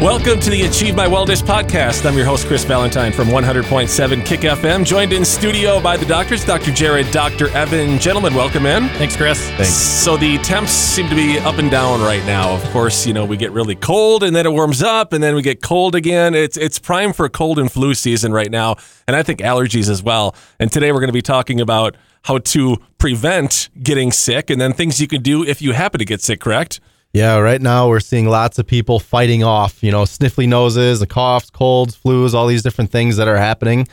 Welcome to the Achieve My Wellness podcast. I'm your host, Chris Valentine from 100.7 Kick FM, joined in studio by the doctors, Dr. Jerod, Dr. Evan. Gentlemen, welcome in. Thanks, Chris. Thanks. So the temps seem to be up and down right now. Of course, you know, we get really cold and then it warms up and then we get cold again. It's it's prime for cold and flu season right now, and I think allergies as well. And today we're going to be talking about how to prevent getting sick and then things you can do if you happen to get sick, correct? Yeah, right now we're seeing lots of people fighting off, you know, sniffly noses, the coughs, colds, flus, all these different things that are happening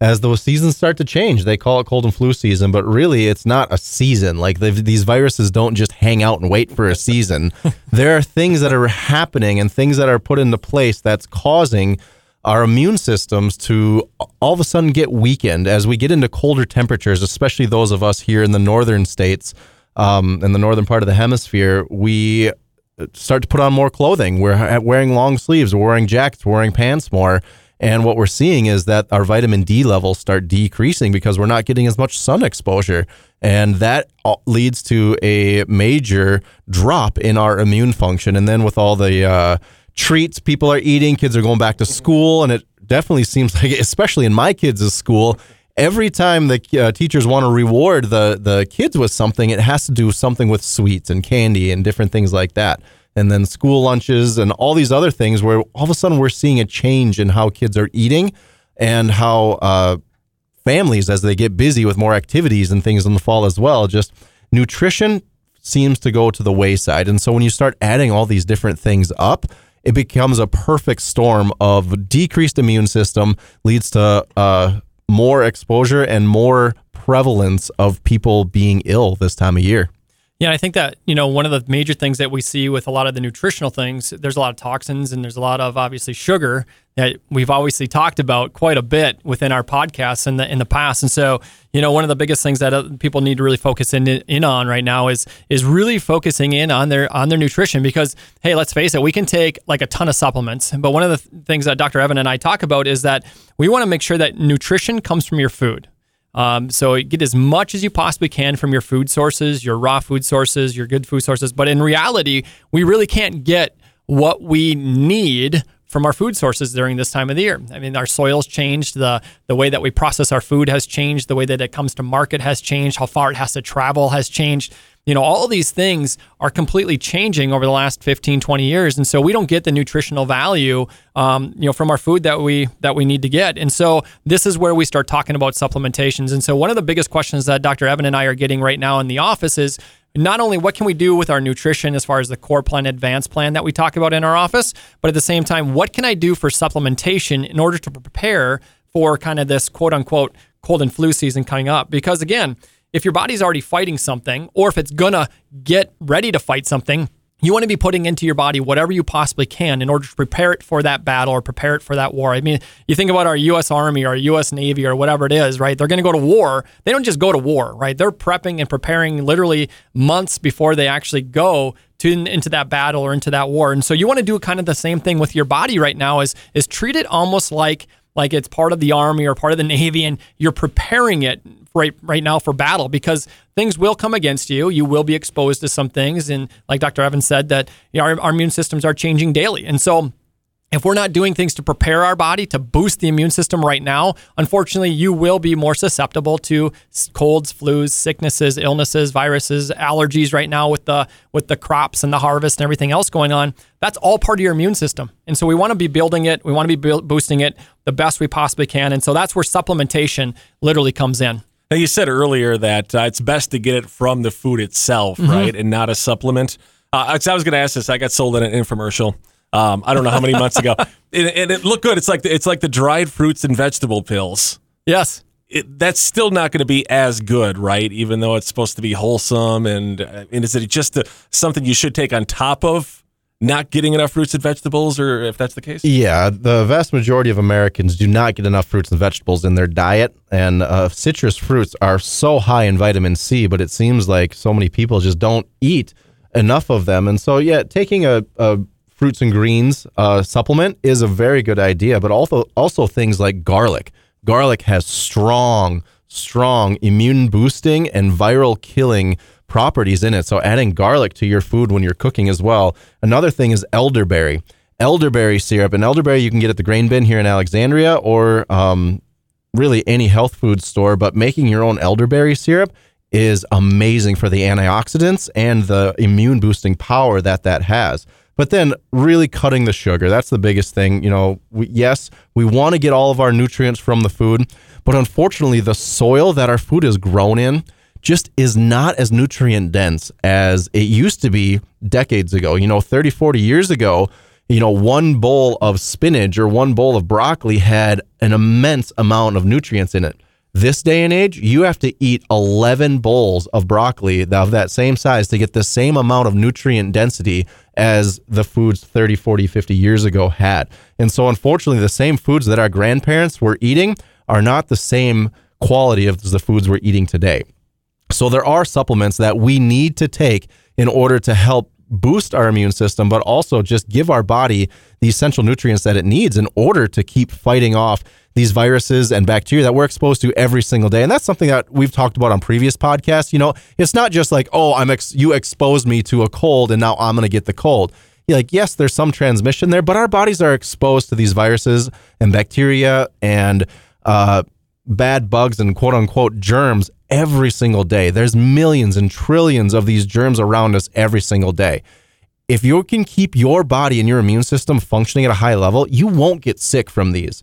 as the seasons start to change. They call it cold and flu season, but really it's not a season. Like these viruses don't just hang out and wait for a season. there are things that are happening and things that are put into place that's causing our immune systems to all of a sudden get weakened as we get into colder temperatures, especially those of us here in the northern states um, in the northern part of the hemisphere, we start to put on more clothing. We're wearing long sleeves, we're wearing jackets, we're wearing pants more. And what we're seeing is that our vitamin D levels start decreasing because we're not getting as much sun exposure. And that leads to a major drop in our immune function. And then with all the uh, treats people are eating, kids are going back to school. And it definitely seems like, especially in my kids' school, every time the uh, teachers want to reward the the kids with something, it has to do something with sweets and candy and different things like that. And then school lunches and all these other things where all of a sudden we're seeing a change in how kids are eating and how uh, families, as they get busy with more activities and things in the fall as well, just nutrition seems to go to the wayside. And so when you start adding all these different things up, it becomes a perfect storm of decreased immune system leads to uh, more exposure and more prevalence of people being ill this time of year. Yeah, I think that, you know, one of the major things that we see with a lot of the nutritional things, there's a lot of toxins and there's a lot of obviously sugar that we've obviously talked about quite a bit within our podcasts in the in the past. And so, you know, one of the biggest things that uh, people need to really focus in in on right now is is really focusing in on their on their nutrition because hey, let's face it, we can take like a ton of supplements, but one of the things that Dr. Evan and I talk about is that we want to make sure that nutrition comes from your food. Um, so get as much as you possibly can from your food sources, your raw food sources, your good food sources. But in reality, we really can't get what we need from our food sources during this time of the year. I mean, our soil's changed, the the way that we process our food has changed, the way that it comes to market has changed, how far it has to travel has changed. You know all these things are completely changing over the last 15 20 years and so we don't get the nutritional value um, you know from our food that we that we need to get. And so this is where we start talking about supplementations. And so one of the biggest questions that dr evan and i are getting right now in the office is not only what can we do with our nutrition as far as the core plan advanced plan that we talk about in our office but at the same time what can i do for supplementation in order to prepare for kind of this quote unquote cold and flu season coming up? Because again if your body's already fighting something, or if it's gonna get ready to fight something, you want to be putting into your body whatever you possibly can in order to prepare it for that battle or prepare it for that war. I mean, you think about our US Army or US Navy or whatever it is, right? They're going to go to war. They don't just go to war, right? They're prepping and preparing literally months before they actually go to into that battle or into that war. And so you want to do kind of the same thing with your body right now is is treat it almost like like it's part of the army or part of the navy and you're preparing it right right now for battle because things will come against you you will be exposed to some things and like dr evans said that you know, our, our immune systems are changing daily and so if we're not doing things to prepare our body to boost the immune system right now, unfortunately, you will be more susceptible to colds, flus, sicknesses, illnesses, viruses, allergies right now with the with the crops and the harvest and everything else going on. That's all part of your immune system. And so we want to be building it, we want to be boosting it the best we possibly can. And so that's where supplementation literally comes in. Now, you said earlier that uh, it's best to get it from the food itself, mm-hmm. right? And not a supplement. Uh, I was going to ask this. I got sold in an infomercial um, I don't know how many months ago, and, and, it looked good. It's like the, it's like the dried fruits and vegetable pills. Yes, it, that's still not going to be as good, right? Even though it's supposed to be wholesome, and uh, and is it just a, something you should take on top of not getting enough fruits and vegetables, or if that's the case? Yeah, the vast majority of Americans do not get enough fruits and vegetables in their diet, and uh, citrus fruits are so high in vitamin C, but it seems like so many people just don't eat enough of them, and so yeah, taking a, a fruits and greens uh, supplement is a very good idea, but also also things like garlic. Garlic has strong, strong immune boosting and viral killing properties in it. So adding garlic to your food when you're cooking as well. Another thing is elderberry. elderberry syrup. And elderberry you can get at the grain bin here in Alexandria or um, really any health food store. But making your own elderberry syrup is amazing for the antioxidants and the immune boosting power that that has. But then really cutting the sugar, that's the biggest thing. You know, we, yes, we want to get all of our nutrients from the food, but unfortunately, the soil that our food is grown in just is not as nutrient dense as it used to be decades ago. You know, 30, 40 years ago, you know, one bowl of spinach or one bowl of broccoli had an immense amount of nutrients in it. This day and age, you have to eat 11 bowls of broccoli of that same size to get the same amount of nutrient density as the foods 30, 40, 50 years ago had. And so, unfortunately, the same foods that our grandparents were eating are not the same quality of the foods we're eating today. So, there are supplements that we need to take in order to help boost our immune system, but also just give our body the essential nutrients that it needs in order to keep fighting off these viruses and bacteria that we're exposed to every single day. And that's something that we've talked about on previous podcasts. You know, it's not just like, oh, I'm ex- you exposed me to a cold and now I'm going to get the cold. Like, yes, there's some transmission there, but our bodies are exposed to these viruses and bacteria and uh, bad bugs and quote unquote germs every single day. There's millions and trillions of these germs around us every single day. If you can keep your body and your immune system functioning at a high level, you won't get sick from these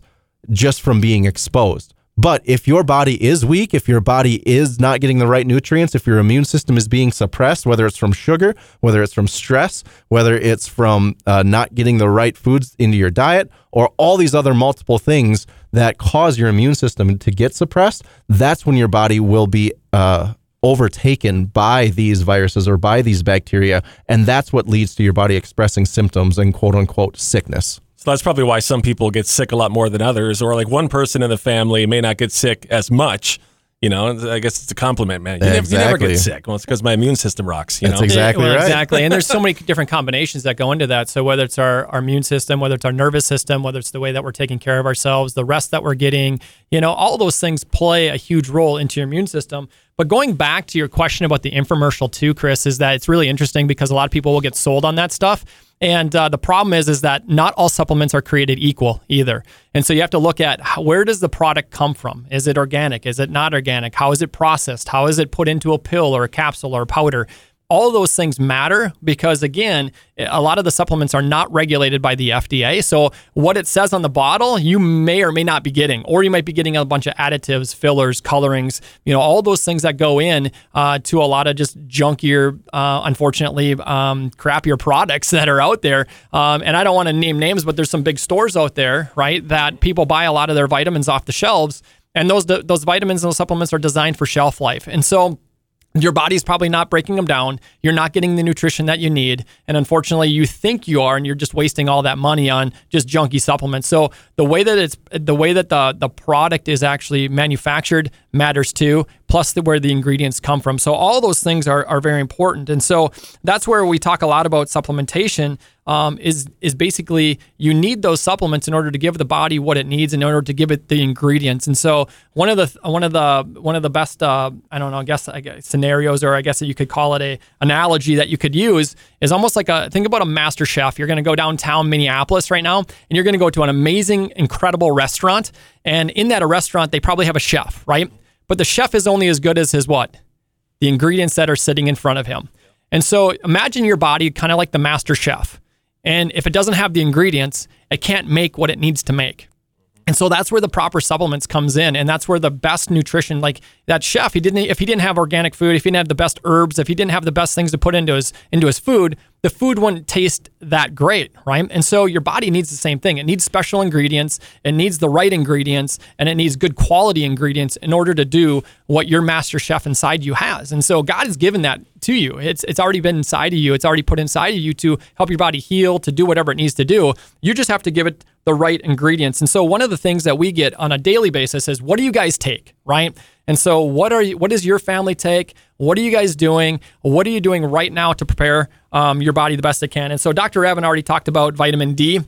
just from being exposed. But if your body is weak, if your body is not getting the right nutrients, if your immune system is being suppressed, whether it's from sugar, whether it's from stress, whether it's from uh, not getting the right foods into your diet, or all these other multiple things that cause your immune system to get suppressed, that's when your body will be uh, overtaken by these viruses or by these bacteria. And that's what leads to your body expressing symptoms and quote unquote sickness. So that's probably why some people get sick a lot more than others, or like one person in the family may not get sick as much. You know, I guess it's a compliment, man. You, never, you never get sick. Well, it's because my immune system rocks. You That's know, exactly Well, right. Exactly. And there's so many different combinations that go into that. So whether it's our, our immune system, whether it's our nervous system, whether it's the way that we're taking care of ourselves, the rest that we're getting, you know, all those things play a huge role into your immune system. But going back to your question about the infomercial too, Chris, is that it's really interesting because a lot of people will get sold on that stuff. And uh, the problem is, is that not all supplements are created equal either. And so you have to look at how, where does the product come from? Is it organic? Is it not organic? How is it processed? How is it put into a pill or a capsule or a powder? All those things matter because again a lot of the supplements are not regulated by the FDA so what it says on the bottle you may or may not be getting or you might be getting a bunch of additives fillers colorings you know all those things that go in uh, to a lot of just junkier uh, unfortunately um, crappier products that are out there. Um, and I don't want to name names but there's some big stores out there right that people buy a lot of their vitamins off the shelves and those those vitamins and those supplements are designed for shelf life. And so your body's probably not breaking them down. You're not getting the nutrition that you need. And unfortunately, you think you are, and you're just wasting all that money on just junky supplements. So the way that it's the way that the the product is actually manufactured matters too, plus the, where the ingredients come from. So all those things are, are very important. And so that's where we talk a lot about supplementation. Um, is is basically you need those supplements in order to give the body what it needs in order to give it the ingredients. And so one of the one of the one of the best uh, I don't know I guess, I guess scenarios or I guess that you could call it a analogy that you could use is almost like a think about a master chef. You're going to go downtown Minneapolis right now and you're going to go to an amazing incredible restaurant and in that restaurant they probably have a chef right, but the chef is only as good as his what the ingredients that are sitting in front of him. And so imagine your body kind of like the master chef. And if it doesn't have the ingredients, it can't make what it needs to make. And so that's where the proper supplements comes in, and that's where the best nutrition, like that chef, he didn't if he didn't have organic food, if he didn't have the best herbs, if he didn't have the best things to put into his into his food, the food wouldn't taste that great, right? And so your body needs the same thing. It needs special ingredients, it needs the right ingredients, and it needs good quality ingredients in order to do what your master chef inside you has. And so God has given that to you. It's it's already been inside of you. It's already put inside of you to help your body heal, to do whatever it needs to do. You just have to give it the right ingredients. And so one of the things that we get on a daily basis is what do you guys take, right? And so what are you what does your family take? What are you guys doing? What are you doing right now to prepare um, your body the best it can? And so Dr. Evan already talked about vitamin D.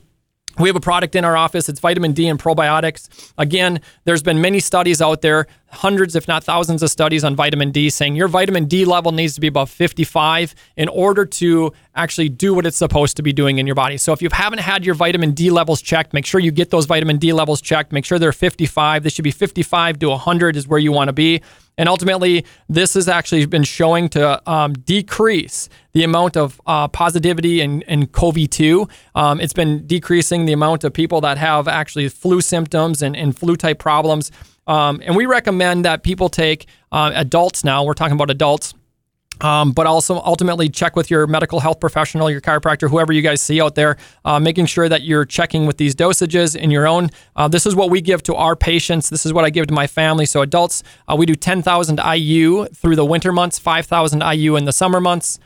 we have a product in our office. It's vitamin D and probiotics. Again, there's been many studies out there, hundreds, if not thousands, of studies on vitamin D saying your vitamin D level needs to be above 55 in order to actually do what it's supposed to be doing in your body. So if you haven't had your vitamin D levels checked, make sure you get those vitamin D levels checked. Make sure they're 55. They should be 55 to 100 is where you want to be. And ultimately, this has actually been showing to um, decrease the amount of uh, positivity in, in CoV2. Um, it's been decreasing the amount of people that have actually flu symptoms and, and flu type problems. Um, and we recommend that people take uh, adults now, we're talking about adults, um, but also ultimately check with your medical health professional, your chiropractor, whoever you guys see out there, uh, making sure that you're checking with these dosages in your own. Uh, this is what we give to our patients. This is what I give to my family. So adults, uh, we do 10,000 IU through the winter months, 5,000 IU in the summer months.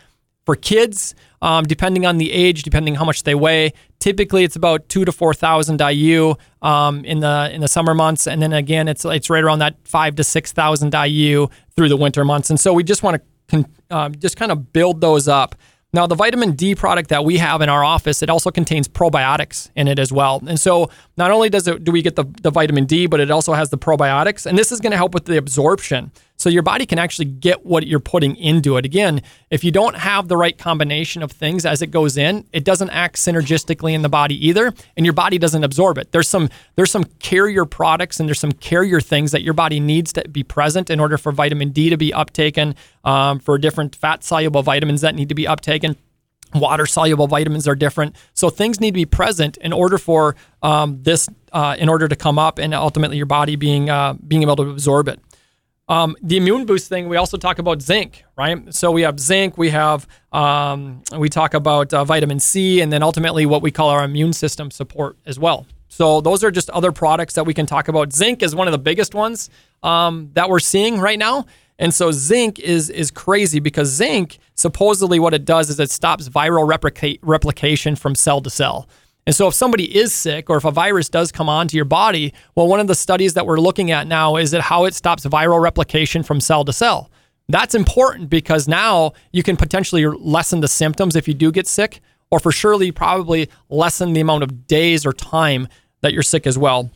For kids, um, depending on the age, depending how much they weigh, typically it's about two to four thousand IU um, in the in the summer months, and then again it's it's right around that five to six thousand IU through the winter months. And so we just want to can um, just kind of build those up. Now, the vitamin D product that we have in our office, it also contains probiotics in it as well. And so, not only does it do we get the, the vitamin D, but it also has the probiotics, and this is going to help with the absorption. So your body can actually get what you're putting into it. Again, if you don't have the right combination of things as it goes in, it doesn't act synergistically in the body either, and your body doesn't absorb it. There's some there's some carrier products and there's some carrier things that your body needs to be present in order for vitamin D to be uptaken, um, for different fat soluble vitamins that need to be uptaken water soluble vitamins are different so things need to be present in order for um, this uh, in order to come up and ultimately your body being uh, being able to absorb it um, the immune boost thing, we also talk about zinc, right? So we have zinc, we have, um, we talk about uh, vitamin C, and then ultimately what we call our immune system support as well. So those are just other products that we can talk about. Zinc is one of the biggest ones um, that we're seeing right now. And so zinc is is crazy because zinc supposedly what it does is it stops viral replica- replication from cell to cell. And so, if somebody is sick or if a virus does come onto your body, well, one of the studies that we're looking at now is that how it stops viral replication from cell to cell. That's important because now you can potentially lessen the symptoms if you do get sick, or for surely probably lessen the amount of days or time that you're sick as well.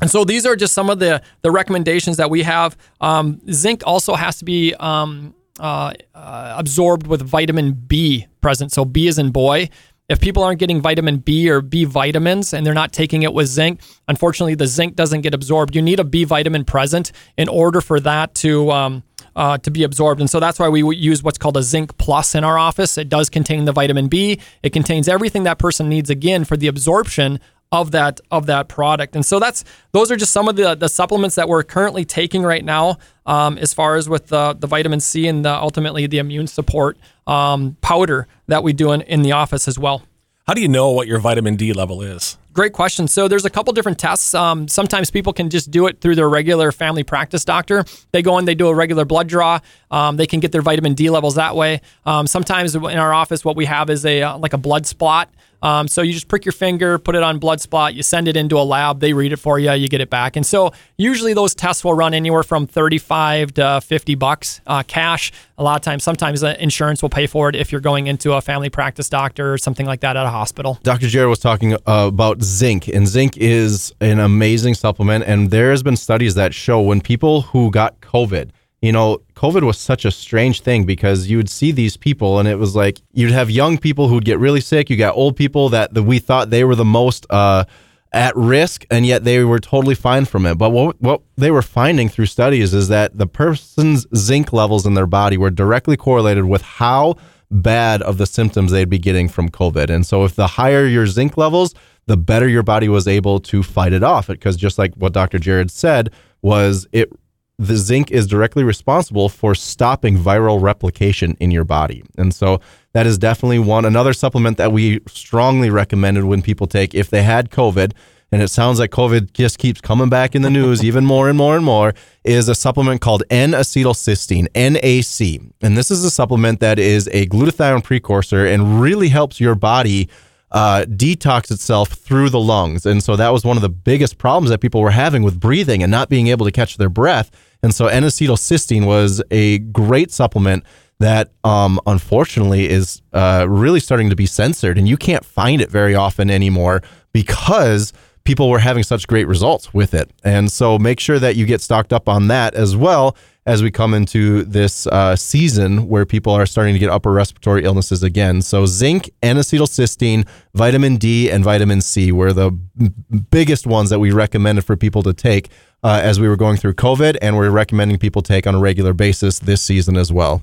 And so these are just some of the the recommendations that we have. Um, zinc also has to be um, uh, uh, absorbed with vitamin B present. So B is in boy. If people aren't getting vitamin B or B vitamins and they're not taking it with zinc, unfortunately, the zinc doesn't get absorbed. You need a B vitamin present in order for that to um, uh, to be absorbed. And so that's why we use what's called a zinc plus in our office. It does contain the vitamin B. It contains everything that person needs again for the absorption of that of that product. And so that's those are just some of the the supplements that we're currently taking right now, um, as far as with the the vitamin C and the, ultimately the immune support um, powder that we do in, in the office as well. How do you know what your vitamin D level is? Great question. So there's a couple different tests. Um, sometimes people can just do it through their regular family practice doctor. They go in, they do a regular blood draw. Um, they can get their vitamin D levels that way. Um, sometimes in our office, what we have is a uh, like a blood spot. Um, so you just prick your finger, put it on blood spot, you send it into a lab, they read it for you, you get it back. And so usually those tests will run anywhere from 35 to 50 bucks uh, cash. A lot of times, sometimes insurance will pay for it if you're going into a family practice doctor or something like that at a hospital. Dr. Jerod was talking uh, about zinc, and zinc is an amazing supplement. And there has been studies that show when people who got COVID, you know, COVID was such a strange thing because you would see these people and it was like you'd have young people who'd get really sick. You got old people that the, we thought they were the most uh, at risk and yet they were totally fine from it. But what, what they were finding through studies is that the person's zinc levels in their body were directly correlated with how bad of the symptoms they'd be getting from COVID. And so if the higher your zinc levels, the better your body was able to fight it off. Because just like what Dr. Jerod said, was it the zinc is directly responsible for stopping viral replication in your body. And so that is definitely one another supplement that we strongly recommended when people take if they had COVID and it sounds like COVID just keeps coming back in the news even more and more and more, is a supplement called N-acetylcysteine, NAC. And this is a supplement that is a glutathione precursor and really helps your body uh, detox itself through the lungs. And so that was one of the biggest problems that people were having with breathing and not being able to catch their breath and so N-acetylcysteine was a great supplement that um, unfortunately is uh, really starting to be censored, and you can't find it very often anymore. because people were having such great results with it. And so make sure that you get stocked up on that as well as we come into this uh, season where people are starting to get upper respiratory illnesses again. So zinc, N-acetylcysteine, vitamin D, and vitamin C were the biggest ones that we recommended for people to take uh, as we were going through COVID, and we're recommending people take on a regular basis this season as well.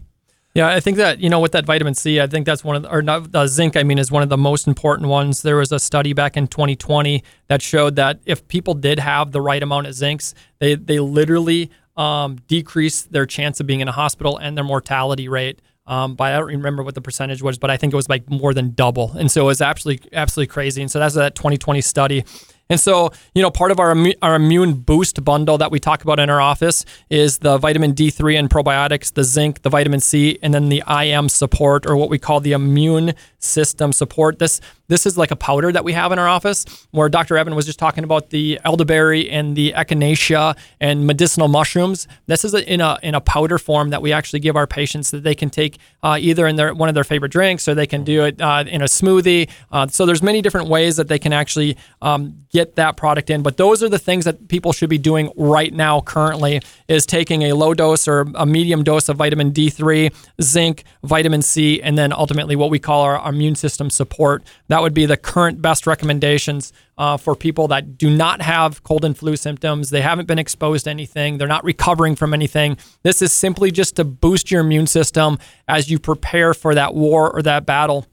Yeah, I think that you know with that vitamin C, I think that's one of the, or not the zinc. I mean, is one of the most important ones. There was a study back in 2020 that showed that if people did have the right amount of zincs, they they literally um, decrease their chance of being in a hospital and their mortality rate. Um, but I don't remember what the percentage was, but I think it was like more than double, and so it was absolutely absolutely crazy. And so that's that 2020 study. And so, you know, part of our, our immune boost bundle that we talk about in our office is the vitamin D3 and probiotics, the zinc, the vitamin C, and then the IM support or what we call the immune system support. This this is like a powder that we have in our office where Dr. Evan was just talking about the elderberry and the echinacea and medicinal mushrooms. This is a, in a in a powder form that we actually give our patients that they can take uh, either in their one of their favorite drinks or they can do it uh, in a smoothie. Uh, so there's many different ways that they can actually um, get that product in. But those are the things that people should be doing right now currently is taking a low dose or a medium dose of vitamin D3, zinc, vitamin C, and then ultimately what we call our, immune system support. That would be the current best recommendations uh, for people that do not have cold and flu symptoms. They haven't been exposed to anything. They're not recovering from anything. This is simply just to boost your immune system as you prepare for that war or that battle.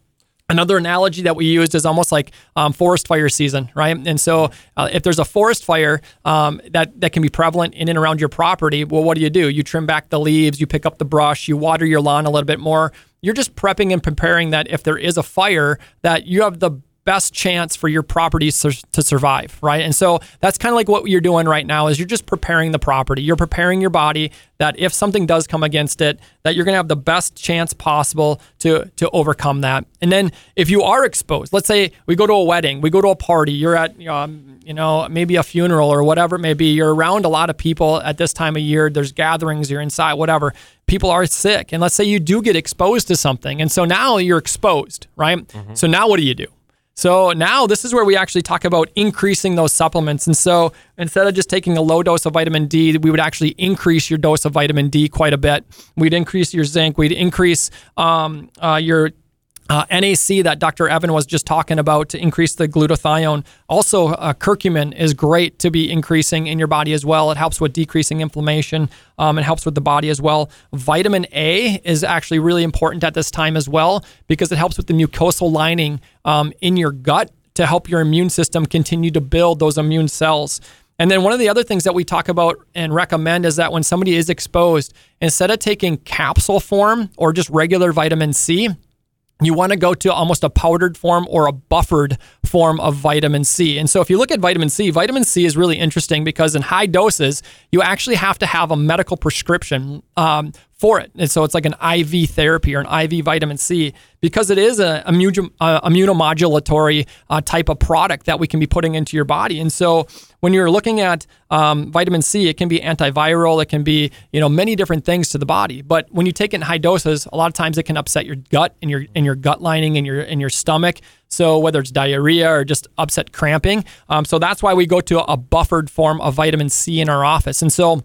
Another analogy that we used is almost like um, forest fire season, right? And so, uh, if there's a forest fire um, that that can be prevalent in and around your property, well, what do you do? You trim back the leaves, you pick up the brush, you water your lawn a little bit more. You're just prepping and preparing that if there is a fire, that you have the best chance for your property to survive, right? And so that's kind of like what you're doing right now is you're just preparing the property. You're preparing your body that if something does come against it, that you're going to have the best chance possible to to overcome that. And then if you are exposed, let's say we go to a wedding, we go to a party, you're at um, you know, maybe a funeral or whatever it may be, you're around a lot of people at this time of year, there's gatherings, you're inside, whatever. People are sick. And let's say you do get exposed to something. And so now you're exposed, right? Mm-hmm. So now what do you do? So now this is where we actually talk about increasing those supplements. And so instead of just taking a low dose of vitamin D, we would actually increase your dose of vitamin D quite a bit. We'd increase your zinc. We'd increase um, uh, your uh, NAC that Dr. Evan was just talking about to increase the glutathione. Also, uh, curcumin is great to be increasing in your body as well. It helps with decreasing inflammation. Um, it helps with the body as well. Vitamin A is actually really important at this time as well because it helps with the mucosal lining um, in your gut to help your immune system continue to build those immune cells. And then one of the other things that we talk about and recommend is that when somebody is exposed, instead of taking capsule form or just regular vitamin C, you want to go to almost a powdered form or a buffered form of vitamin C. And so if you look at vitamin C, vitamin C is really interesting because in high doses, you actually have to have a medical prescription um, for it. And so it's like an IV therapy or an IV vitamin C because it is an uh, immunomodulatory uh, type of product that we can be putting into your body. And so when you're looking at um, vitamin C, it can be antiviral, it can be you know many different things to the body. But when you take it in high doses, a lot of times it can upset your gut and your in your gut lining and your in your stomach. So whether it's diarrhea or just upset cramping, um, so that's why we go to a buffered form of vitamin C in our office. And so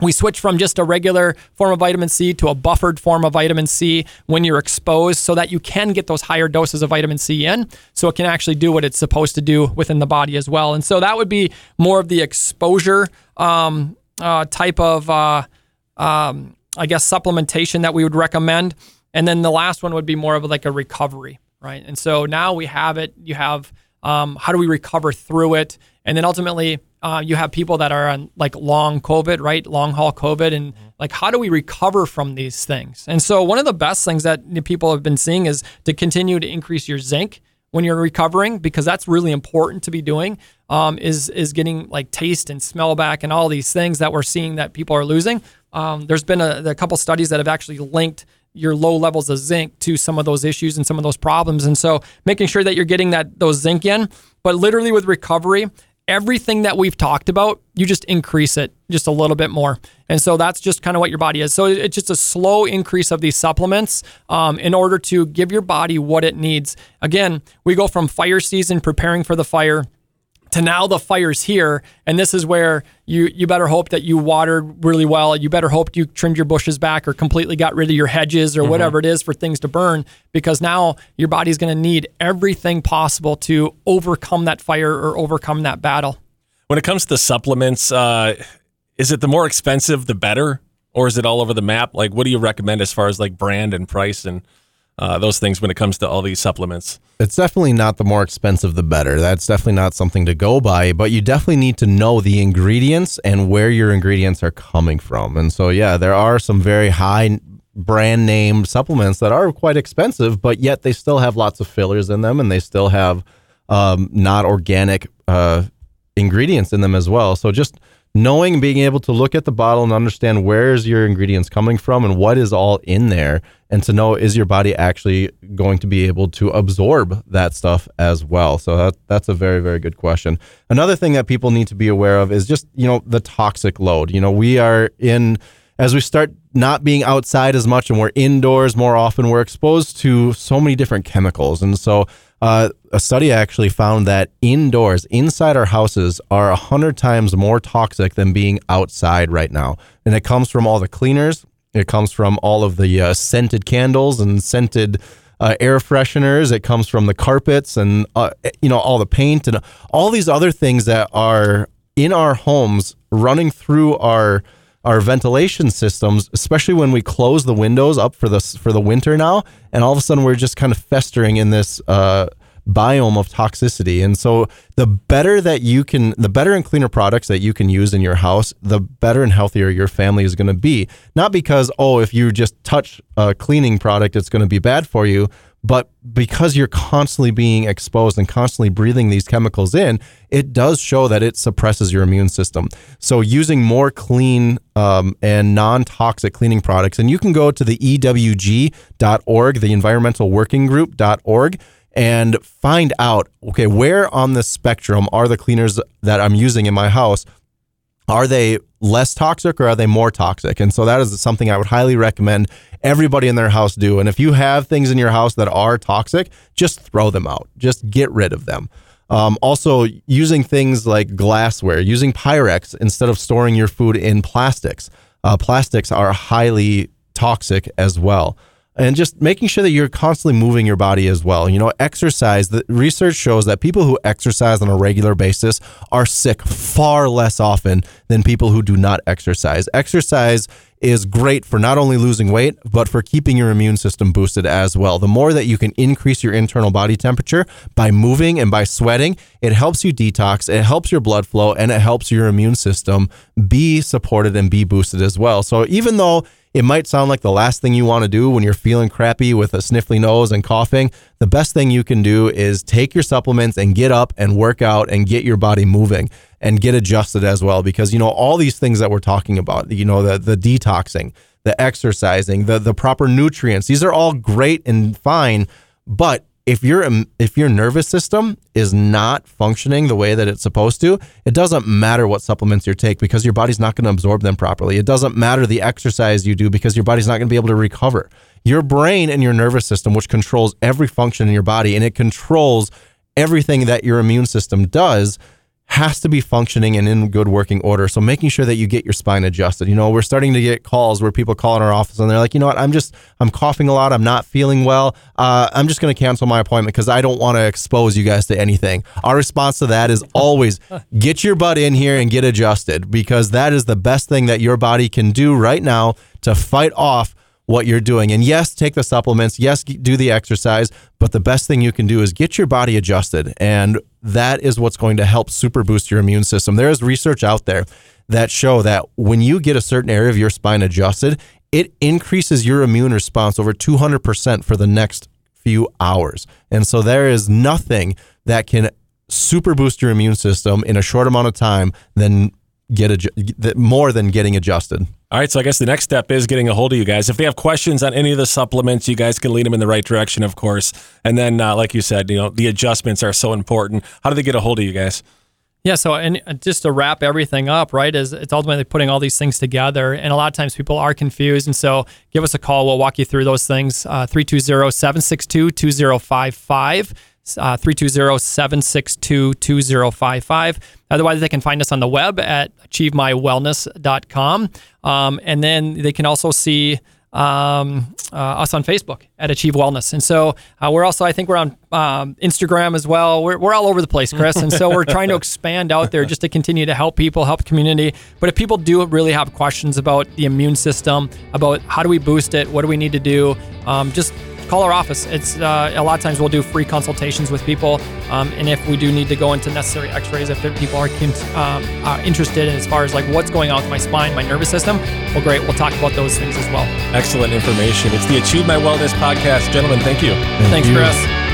we switch from just a regular form of vitamin C to a buffered form of vitamin C when you're exposed so that you can get those higher doses of vitamin C in so it can actually do what it's supposed to do within the body as well. And so that would be more of the exposure um, uh, type of, uh, um, I guess, supplementation that we would recommend. And then the last one would be more of like a recovery, right? And so now we have it. You have um, how do we recover through it? And then ultimately, uh, you have people that are on like long COVID, right? Long haul COVID. And mm-hmm. like, how do we recover from these things? And so, one of the best things that people have been seeing is to continue to increase your zinc when you're recovering because that's really important to be doing um, is is getting like taste and smell back and all these things that we're seeing that people are losing um, there's been a, a, couple studies that have actually linked your low levels of zinc to some of those issues and some of those problems and so making sure that you're getting that those zinc in but literally with recovery everything that we've talked about, you just increase it just a little bit more. And so that's just kind of what your body is. So it's just a slow increase of these supplements um, in order to give your body what it needs. Again, we go from fire season, preparing for the fire to now the fire's here and this is where you you better hope that you watered really well. You better hope you trimmed your bushes back or completely got rid of your hedges or mm-hmm. whatever it is for things to burn because now your body's going to need everything possible to overcome that fire or overcome that battle. When it comes to the supplements uh, is it the more expensive the better? Or is it all over the map? Like what do you recommend as far as like brand and price and uh, those things when it comes to all these supplements. It's definitely not the more expensive, the better. That's definitely not something to go by, but you definitely need to know the ingredients and where your ingredients are coming from. And so, yeah, there are some very high brand name supplements that are quite expensive, but yet they still have lots of fillers in them and they still have um, not organic uh, ingredients in them as well. So just knowing being able to look at the bottle and understand where's your ingredients coming from and what is all in there and to know is your body actually going to be able to absorb that stuff as well? So that, that's a very very good question. Another thing that people need to be aware of is just you know the toxic load. You know we are in as we start not being outside as much and we're indoors more often we're exposed to so many different chemicals. And so uh, a study actually found that indoors, inside our houses, are 100 times more toxic than being outside right now. And it comes from all the cleaners, it comes from all of the uh, scented candles and scented uh, air fresheners, it comes from the carpets and, uh, you know, all the paint and all these other things that are in our homes running through our our ventilation systems, especially when we close the windows up for the for the winter now, and all of a sudden we're just kind of festering in this uh, biome of toxicity. And so the better that you can, the better and cleaner products that you can use in your house, the better and healthier your family is going to be. Not because oh, if you just touch a cleaning product, it's going to be bad for you, but because you're constantly being exposed and constantly breathing these chemicals in, it does show that it suppresses your immune system. So, using more clean um, and non toxic cleaning products, and you can go to the EWG.org, the environmental working group.org, and find out okay, where on the spectrum are the cleaners that I'm using in my house are they less toxic or are they more toxic? And so that is something I would highly recommend everybody in their house do. And if you have things in your house that are toxic, just throw them out. Just get rid of them. Um, also, using things like glassware, using Pyrex instead of storing your food in plastics. Uh, plastics are highly toxic as well and just making sure that you're constantly moving your body as well. You know, exercise, the research shows that people who exercise on a regular basis are sick far less often than people who do not exercise. Exercise is great for not only losing weight, but for keeping your immune system boosted as well. The more that you can increase your internal body temperature by moving and by sweating, it helps you detox, it helps your blood flow, and it helps your immune system be supported and be boosted as well. So even though it might sound like the last thing you want to do when you're feeling crappy with a sniffly nose and coughing. The best thing you can do is take your supplements and get up and work out and get your body moving and get adjusted as well. Because, you know, all these things that we're talking about, you know, the, the detoxing, the exercising, the, the proper nutrients, these are all great and fine. But if your um, if your nervous system is not functioning the way that it's supposed to, it doesn't matter what supplements you take because your body's not going to absorb them properly. It doesn't matter the exercise you do because your body's not going to be able to recover. Your brain and your nervous system, which controls every function in your body and it controls everything that your immune system does, has to be functioning and in good working order. So making sure that you get your spine adjusted. You know, we're starting to get calls where people call in our office and they're like, you know what, I'm just I'm coughing a lot. I'm not feeling well. Uh, I'm just going to cancel my appointment because I don't want to expose you guys to anything. Our response to that is always get your butt in here and get adjusted because that is the best thing that your body can do right now to fight off what you're doing. And yes, take the supplements. Yes, do the exercise. But the best thing you can do is get your body adjusted. And that is what's going to help super boost your immune system. There is research out there that show that when you get a certain area of your spine adjusted, it increases your immune response over 200% for the next few hours. And so there is nothing that can super boost your immune system in a short amount of time than get a, more than getting adjusted. All right, so I guess the next step is getting a hold of you guys. If they have questions on any of the supplements, you guys can lead them in the right direction, of course. And then, uh, like you said, you know, the adjustments are so important. How do they get a hold of you guys? Yeah. So, and uh, just to wrap everything up, right, is it's ultimately putting all these things together. And a lot of times people are confused. And so give us a call. We'll walk you through those things. Uh, 320 762 2055. Uh, 320-762-2055. Otherwise, they can find us on the web at achievemywellness.com. Um, and then they can also see um, uh, us on Facebook at Achieve Wellness. And so uh, we're also, I think we're on um, Instagram as well. We're, we're all over the place, Chris. And so we're trying to expand out there just to continue to help people, help community. But if people do really have questions about the immune system, about how do we boost it, what do we need to do, um, just call our office. It's uh, a lot of times we'll do free consultations with people, um, and if we do need to go into necessary X-rays, if people are, um, are interested in as far as like what's going on with my spine, my nervous system, well, great, we'll talk about those things as well. Excellent information. It's the Achieve My Wellness podcast, gentlemen. Thank you. Thank Thanks, you. Chris.